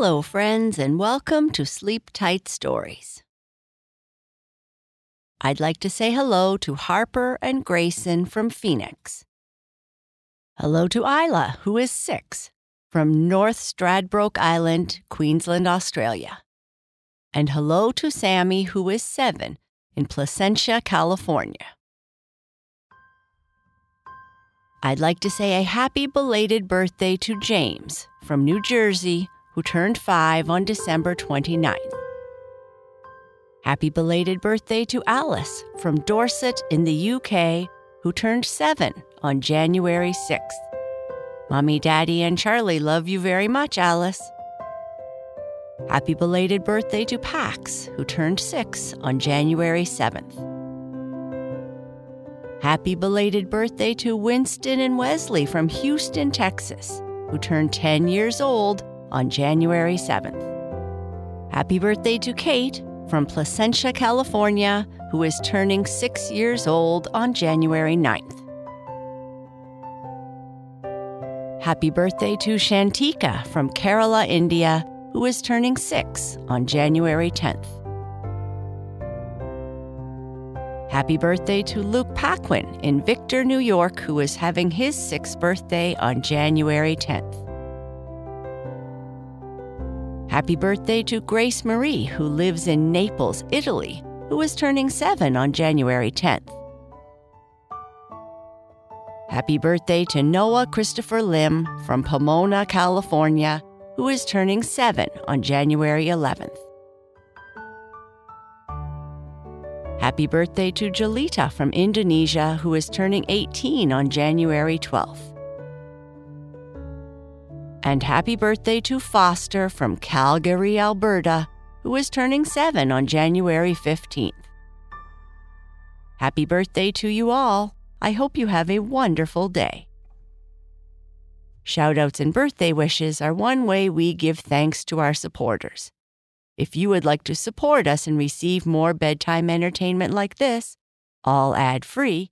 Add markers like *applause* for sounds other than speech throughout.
Hello, friends, and welcome to Sleep Tight Stories. I'd like to say hello to Harper and Grayson from Phoenix. Hello to Isla, who is six, from North Stradbroke Island, Queensland, Australia. And hello to Sammy, who is seven, in Placentia, California. I'd like to say a happy belated birthday to James from New Jersey, who turned five on December 29th. Happy belated birthday to Alice from Dorset in the UK, who turned seven on January 6th. Mommy, Daddy, and Charlie love you very much, Alice. Happy belated birthday to Pax, who turned six on January 7th. Happy belated birthday to Winston and Wesley from Houston, Texas, who turned 10 years old on January 7th. Happy birthday to Kate from Placentia, California, who is turning six years old on January 9th. Happy birthday to Shantika from Kerala, India, who is turning six on January 10th. Happy birthday to Luke Paquin in Victor, New York, who is having his sixth birthday on January 10th. Happy birthday to Grace Marie, who lives in Naples, Italy, who is turning seven on January 10th. Happy birthday to Noah Christopher Lim from Pomona, California, who is turning seven on January 11th. Happy birthday to Jolita from Indonesia, who is turning 18 on January 12th. And happy birthday to Foster from Calgary, Alberta, who is turning 7 on January 15th. Happy birthday to you all. I hope you have a wonderful day. Shoutouts and birthday wishes are one way we give thanks to our supporters. If you would like to support us and receive more bedtime entertainment like this, all ad-free,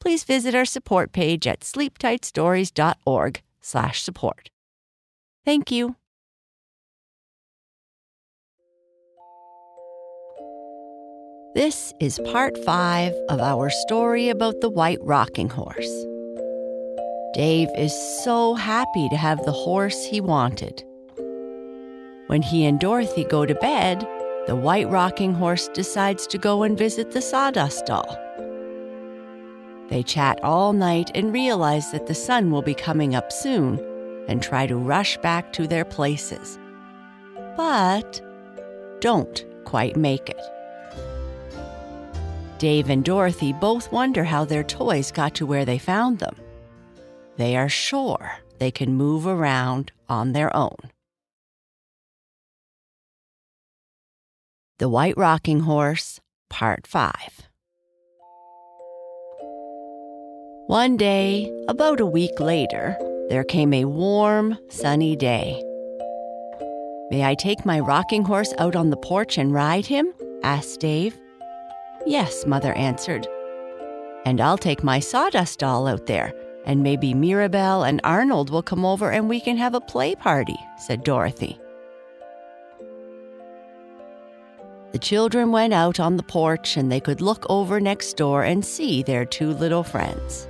please visit our support page at sleeptightstories.org/support. Thank you. This is part 5 of our story about the white rocking horse. Dave is so happy to have the horse he wanted. When he and Dorothy go to bed, the white rocking horse decides to go and visit the sawdust doll. They chat all night and realize that the sun will be coming up soon and try to rush back to their places. But don't quite make it. Dave and Dorothy both wonder how their toys got to where they found them. They are sure they can move around on their own. The White Rocking Horse, Part 5. One day, about a week later, there came a warm, sunny day. May I take my rocking horse out on the porch and ride him? asked Dave. Yes, Mother answered. And I'll take my sawdust doll out there, and maybe Mirabelle and Arnold will come over and we can have a play party, said Dorothy. The children went out on the porch and they could look over next door and see their two little friends.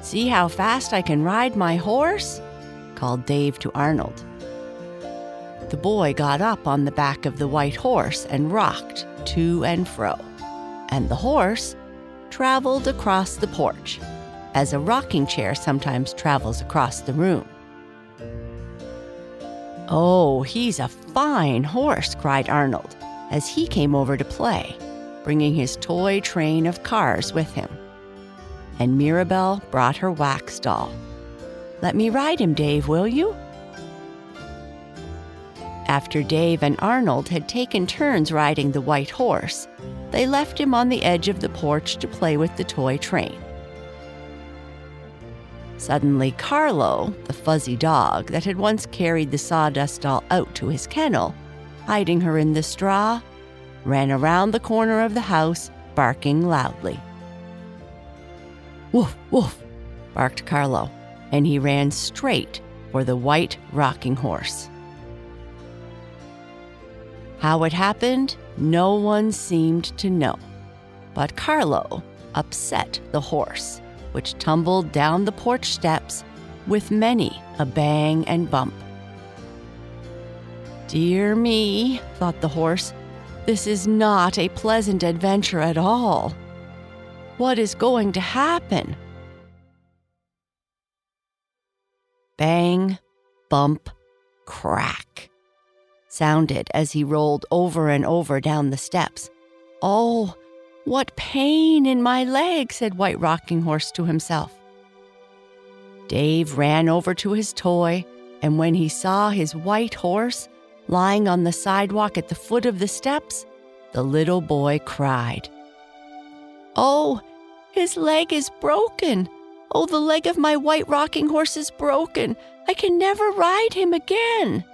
See how fast I can ride my horse? called Dave to Arnold. The boy got up on the back of the white horse and rocked to and fro, and the horse traveled across the porch, as a rocking chair sometimes travels across the room. Oh, he's a fine horse, cried Arnold as he came over to play, bringing his toy train of cars with him. And Mirabelle brought her wax doll. Let me ride him, Dave, will you? After Dave and Arnold had taken turns riding the white horse, they left him on the edge of the porch to play with the toy train. Suddenly, Carlo, the fuzzy dog that had once carried the sawdust doll out to his kennel, hiding her in the straw, ran around the corner of the house, barking loudly. Woof, woof, barked Carlo, and he ran straight for the white rocking horse. How it happened, no one seemed to know. But Carlo upset the horse, which tumbled down the porch steps with many a bang and bump. Dear me, thought the horse, this is not a pleasant adventure at all. What is going to happen? Bang, bump, crack sounded as he rolled over and over down the steps. Oh, what pain in my leg, said White Rocking Horse to himself. Dave ran over to his toy, and when he saw his white horse lying on the sidewalk at the foot of the steps, the little boy cried. Oh, his leg is broken. Oh, the leg of my white rocking horse is broken. I can never ride him again.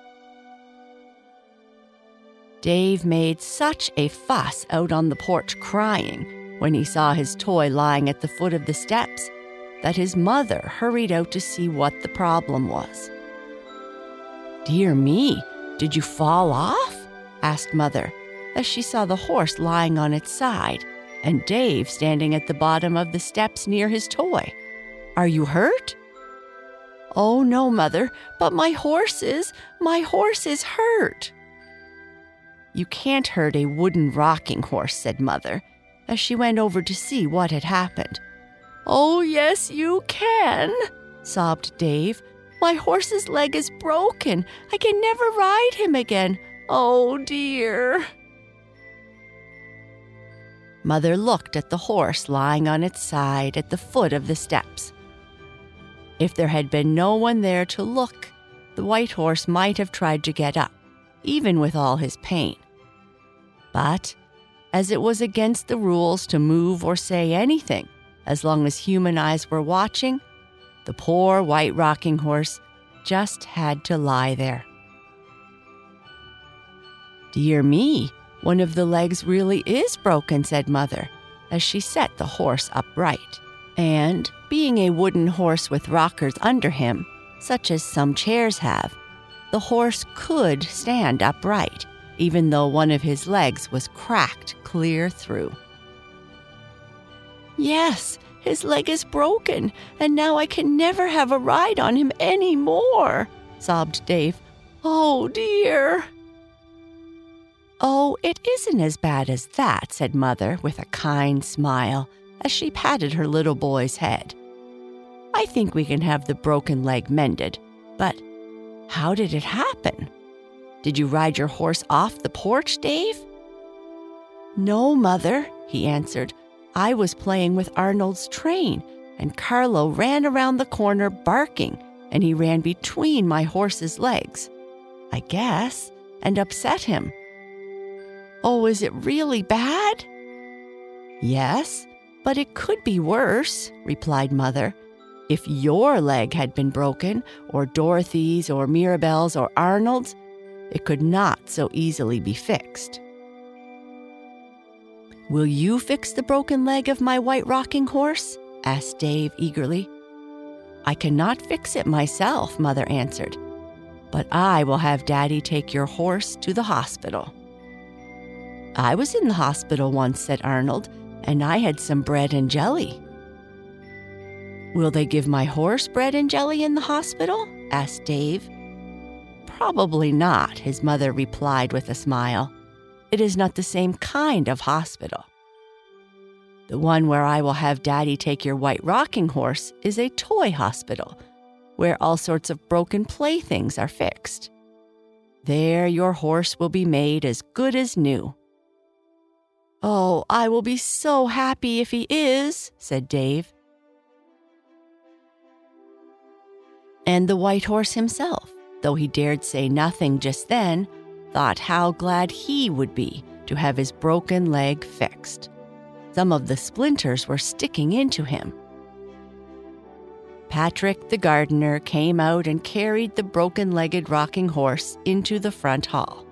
Dave made such a fuss out on the porch crying when he saw his toy lying at the foot of the steps that his mother hurried out to see what the problem was. Dear me, did you fall off? asked Mother as she saw the horse lying on its side and Dave standing at the bottom of the steps near his toy. Are you hurt? Oh, no, Mother, but my horse is, my horse is hurt. You can't hurt a wooden rocking horse, said Mother, as she went over to see what had happened. Oh, yes, you can, sobbed Dave. My horse's leg is broken. I can never ride him again. Oh, dear. Mother looked at the horse lying on its side at the foot of the steps. If there had been no one there to look, the white horse might have tried to get up, even with all his pain. But as it was against the rules to move or say anything, as long as human eyes were watching, the poor white rocking horse just had to lie there. Dear me, one of the legs really is broken, said Mother, as she set the horse upright. And, being a wooden horse with rockers under him, such as some chairs have, the horse could stand upright even though one of his legs was cracked clear through. Yes, his leg is broken, and now I can never have a ride on him any more, sobbed Dave. Oh dear. Oh, it isn't as bad as that, said Mother with a kind smile as she patted her little boy's head. I think we can have the broken leg mended, but how did it happen? Did you ride your horse off the porch, Dave? No, Mother, he answered. I was playing with Arnold's train, and Carlo ran around the corner barking, and he ran between my horse's legs, I guess, and upset him. Oh, is it really bad? Yes, but it could be worse, replied Mother. If your leg had been broken, or Dorothy's, or Mirabelle's, or Arnold's, it could not so easily be fixed. Will you fix the broken leg of my white rocking horse? asked Dave eagerly. I cannot fix it myself, Mother answered, but I will have Daddy take your horse to the hospital. I was in the hospital once, said Arnold, and I had some bread and jelly. Will they give my horse bread and jelly in the hospital? asked Dave, Probably not, his mother replied with a smile. It is not the same kind of hospital. The one where I will have Daddy take your white rocking horse is a toy hospital, where all sorts of broken playthings are fixed. There, your horse will be made as good as new. Oh, I will be so happy if he is, said Dave. And the white horse himself though he dared say nothing just then, thought how glad he would be to have his broken leg fixed. Some of the splinters were sticking into him. Patrick the gardener came out and carried the broken legged rocking horse into the front hall.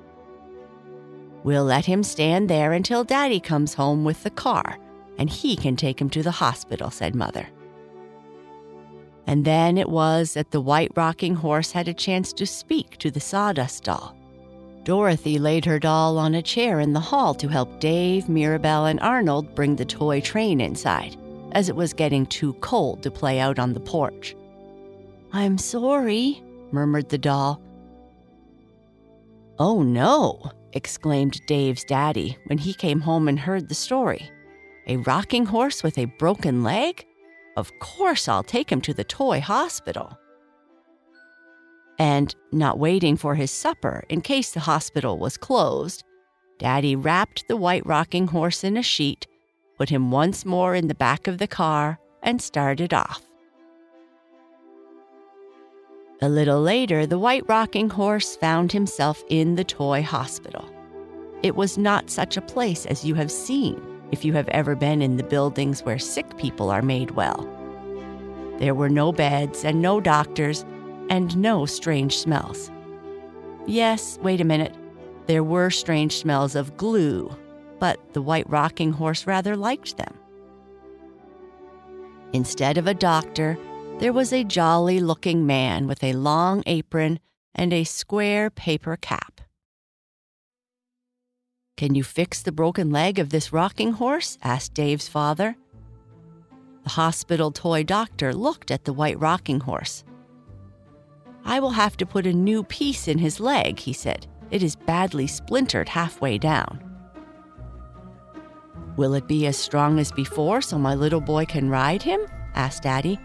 We'll let him stand there until Daddy comes home with the car, and he can take him to the hospital, said Mother. And then it was that the white rocking horse had a chance to speak to the sawdust doll. Dorothy laid her doll on a chair in the hall to help Dave, Mirabelle, and Arnold bring the toy train inside, as it was getting too cold to play out on the porch. I'm sorry, murmured the doll. Oh no, exclaimed Dave's daddy when he came home and heard the story. A rocking horse with a broken leg? Of course, I'll take him to the toy hospital. And, not waiting for his supper in case the hospital was closed, Daddy wrapped the white rocking horse in a sheet, put him once more in the back of the car, and started off. A little later, the white rocking horse found himself in the toy hospital. It was not such a place as you have seen if you have ever been in the buildings where sick people are made well. There were no beds and no doctors and no strange smells. Yes, wait a minute. There were strange smells of glue, but the white rocking horse rather liked them. Instead of a doctor, there was a jolly looking man with a long apron and a square paper cap. Can you fix the broken leg of this rocking horse? asked Dave's father. The hospital toy doctor looked at the white rocking horse. I will have to put a new piece in his leg, he said. It is badly splintered halfway down. Will it be as strong as before so my little boy can ride him? asked Daddy.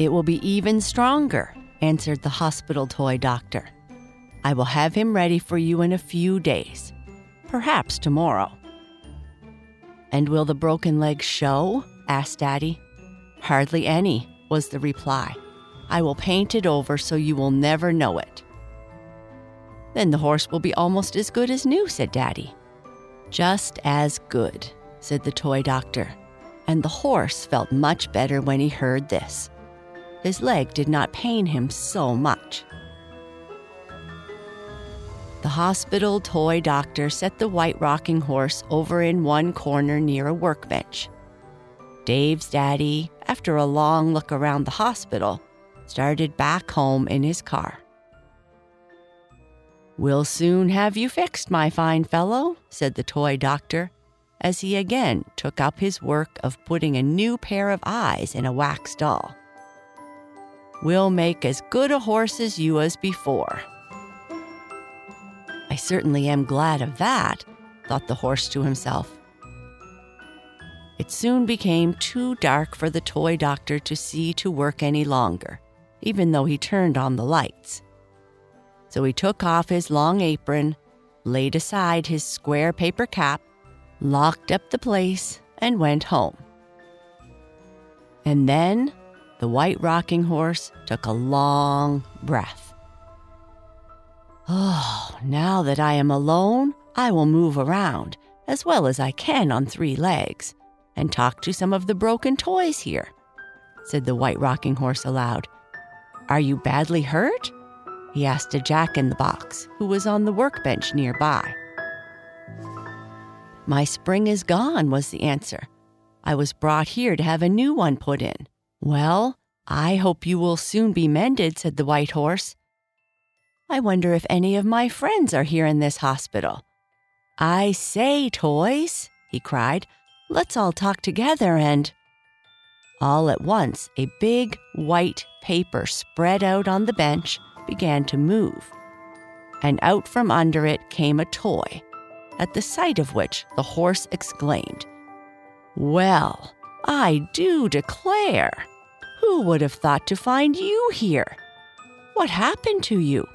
It will be even stronger, answered the hospital toy doctor. I will have him ready for you in a few days, perhaps tomorrow. And will the broken leg show? asked Daddy. Hardly any, was the reply. I will paint it over so you will never know it. Then the horse will be almost as good as new, said Daddy. Just as good, said the toy doctor, and the horse felt much better when he heard this. His leg did not pain him so much. The hospital toy doctor set the white rocking horse over in one corner near a workbench. Dave's daddy, after a long look around the hospital, started back home in his car. We'll soon have you fixed, my fine fellow, said the toy doctor, as he again took up his work of putting a new pair of eyes in a wax doll. We'll make as good a horse as you as before. I certainly am glad of that, thought the horse to himself. It soon became too dark for the toy doctor to see to work any longer even though he turned on the lights. So he took off his long apron, laid aside his square paper cap, locked up the place, and went home. And then the white rocking horse took a long breath. Oh, now that I am alone, I will move around as well as I can on three legs and talk to some of the broken toys here, said the white rocking horse aloud are you badly hurt? He asked a jack in the box who was on the workbench nearby. My spring is gone, was the answer. I was brought here to have a new one put in. Well, I hope you will soon be mended, said the white horse. I wonder if any of my friends are here in this hospital. I say, toys, he cried, let's all talk together and. All at once, a big white paper spread out on the bench began to move, and out from under it came a toy, at the sight of which the horse exclaimed, Well, I do declare! Who would have thought to find you here? What happened to you?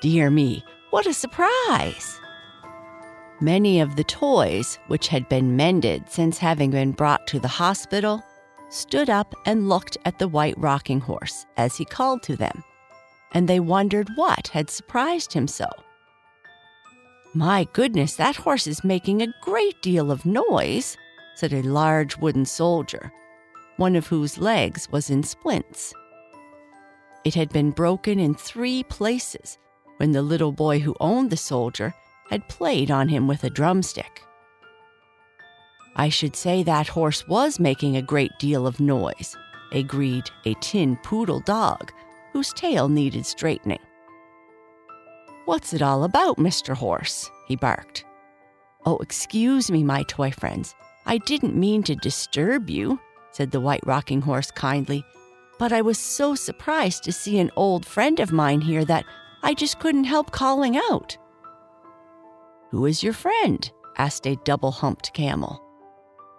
Dear me, what a surprise! Many of the toys, which had been mended since having been brought to the hospital, stood up and looked at the white rocking horse as he called to them, and they wondered what had surprised him so. My goodness, that horse is making a great deal of noise, said a large wooden soldier, one of whose legs was in splints. It had been broken in three places when the little boy who owned the soldier had played on him with a drumstick. I should say that horse was making a great deal of noise, agreed a tin poodle dog whose tail needed straightening. What's it all about, Mr. Horse? he barked. Oh, excuse me, my toy friends. I didn't mean to disturb you, said the White Rocking Horse kindly, but I was so surprised to see an old friend of mine here that I just couldn't help calling out. Who is your friend? asked a double humped camel.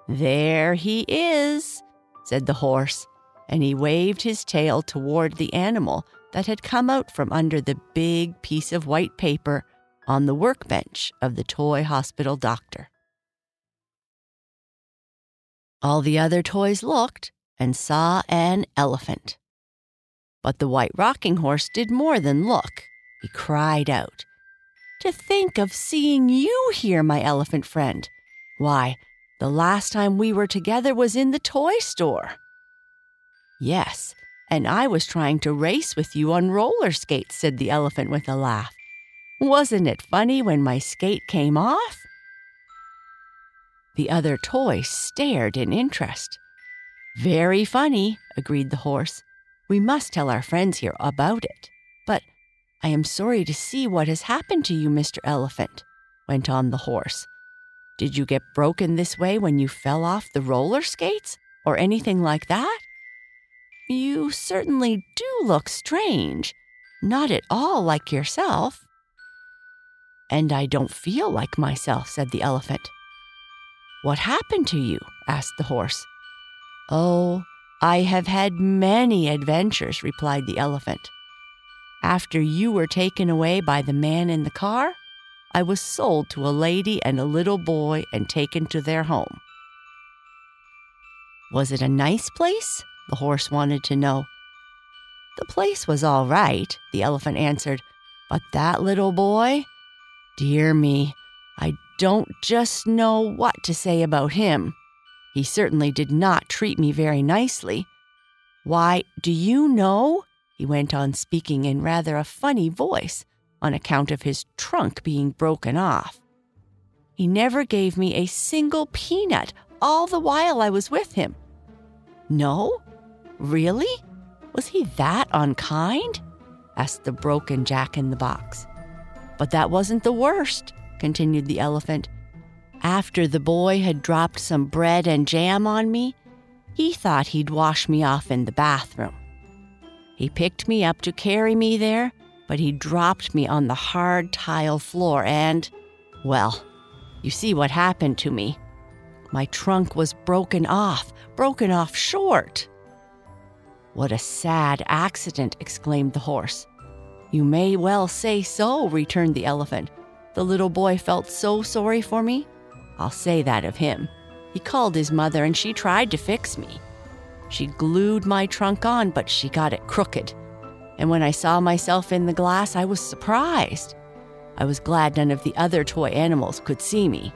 There he is, said the horse, and he waved his tail toward the animal that had come out from under the big piece of white paper on the workbench of the toy hospital doctor. All the other toys looked and saw an elephant. But the white rocking horse did more than look. He cried out, To think of seeing you here, my elephant friend! Why, the last time we were together was in the toy store. Yes, and I was trying to race with you on roller skates, said the elephant with a laugh. Wasn't it funny when my skate came off? The other toys stared in interest. Very funny, agreed the horse. We must tell our friends here about it. But I am sorry to see what has happened to you, Mr. Elephant, went on the horse. Did you get broken this way when you fell off the roller skates or anything like that? You certainly do look strange, not at all like yourself. And I don't feel like myself, said the elephant. What happened to you? asked the horse. Oh, I have had many adventures, replied the elephant. After you were taken away by the man in the car, I was sold to a lady and a little boy and taken to their home. Was it a nice place? The horse wanted to know. The place was all right, the elephant answered, but that little boy? Dear me, I don't just know what to say about him. He certainly did not treat me very nicely. Why, do you know? He went on speaking in rather a funny voice on account of his trunk being broken off. He never gave me a single peanut all the while I was with him. No? Really? Was he that unkind? asked the broken Jack in the box. But that wasn't the worst, continued the elephant. After the boy had dropped some bread and jam on me, he thought he'd wash me off in the bathroom. He picked me up to carry me there, but he dropped me on the hard tile floor and, well, you see what happened to me. My trunk was broken off, broken off short. What a sad accident, exclaimed the horse. You may well say so, returned the elephant. The little boy felt so sorry for me. I'll say that of him. He called his mother and she tried to fix me. She glued my trunk on, but she got it crooked. And when I saw myself in the glass, I was surprised. I was glad none of the other toy animals could see me.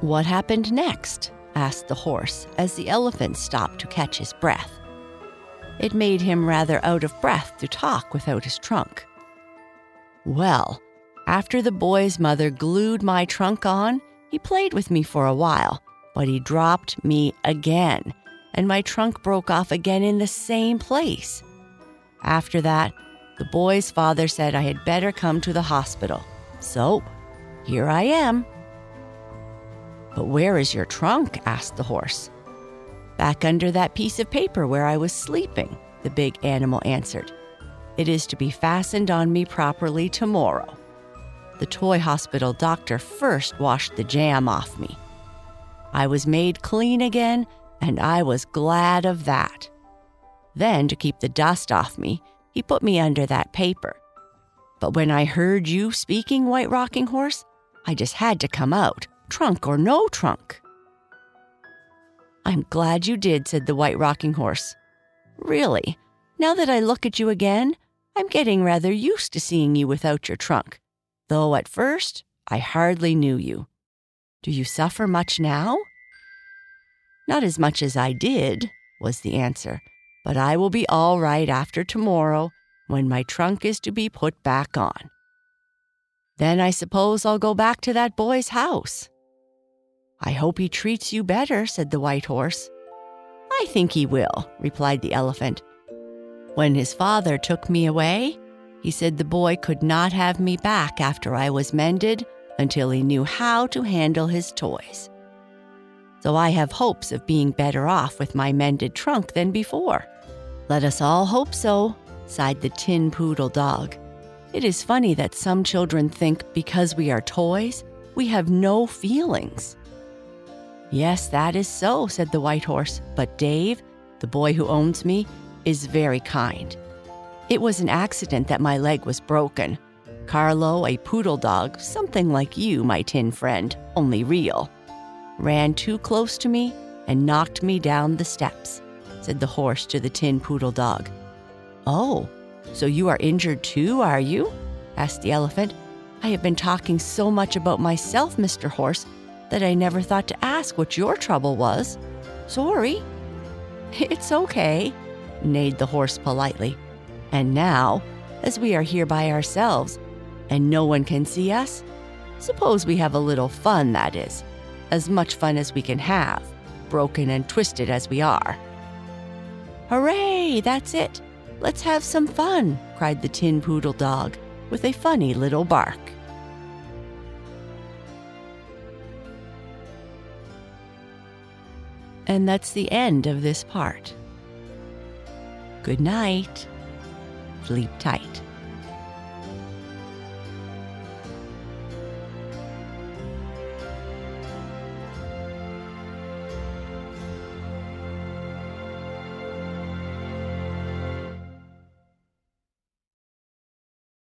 What happened next? asked the horse as the elephant stopped to catch his breath. It made him rather out of breath to talk without his trunk. Well, after the boy's mother glued my trunk on, he played with me for a while, but he dropped me again, and my trunk broke off again in the same place. After that, the boy's father said I had better come to the hospital. So, here I am. But where is your trunk? asked the horse. Back under that piece of paper where I was sleeping, the big animal answered. It is to be fastened on me properly tomorrow. The toy hospital doctor first washed the jam off me. I was made clean again, and I was glad of that. Then, to keep the dust off me, he put me under that paper. But when I heard you speaking, White Rocking Horse, I just had to come out, trunk or no trunk. I'm glad you did, said the White Rocking Horse. Really, now that I look at you again, I'm getting rather used to seeing you without your trunk, though at first I hardly knew you. Do you suffer much now? Not as much as I did, was the answer, but I will be all right after tomorrow when my trunk is to be put back on. Then I suppose I'll go back to that boy's house. I hope he treats you better, said the white horse. I think he will, replied the elephant. When his father took me away, He said the boy could not have me back after I was mended until he knew how to handle his toys. So I have hopes of being better off with my mended trunk than before. Let us all hope so, sighed the tin poodle dog. It is funny that some children think because we are toys, we have no feelings. Yes, that is so, said the white horse, but Dave, the boy who owns me, is very kind. It was an accident that my leg was broken. Carlo, a poodle dog, something like you, my tin friend, only real, ran too close to me and knocked me down the steps, said the horse to the tin poodle dog. Oh, so you are injured too, are you? asked the elephant. I have been talking so much about myself, Mr. Horse, that I never thought to ask what your trouble was. Sorry. *laughs* It's okay, neighed the horse politely. And now, as we are here by ourselves and no one can see us, suppose we have a little fun, that is, as much fun as we can have, broken and twisted as we are. Hooray, that's it! Let's have some fun, cried the tin poodle dog with a funny little bark. And that's the end of this part. Good night. Sleep tight.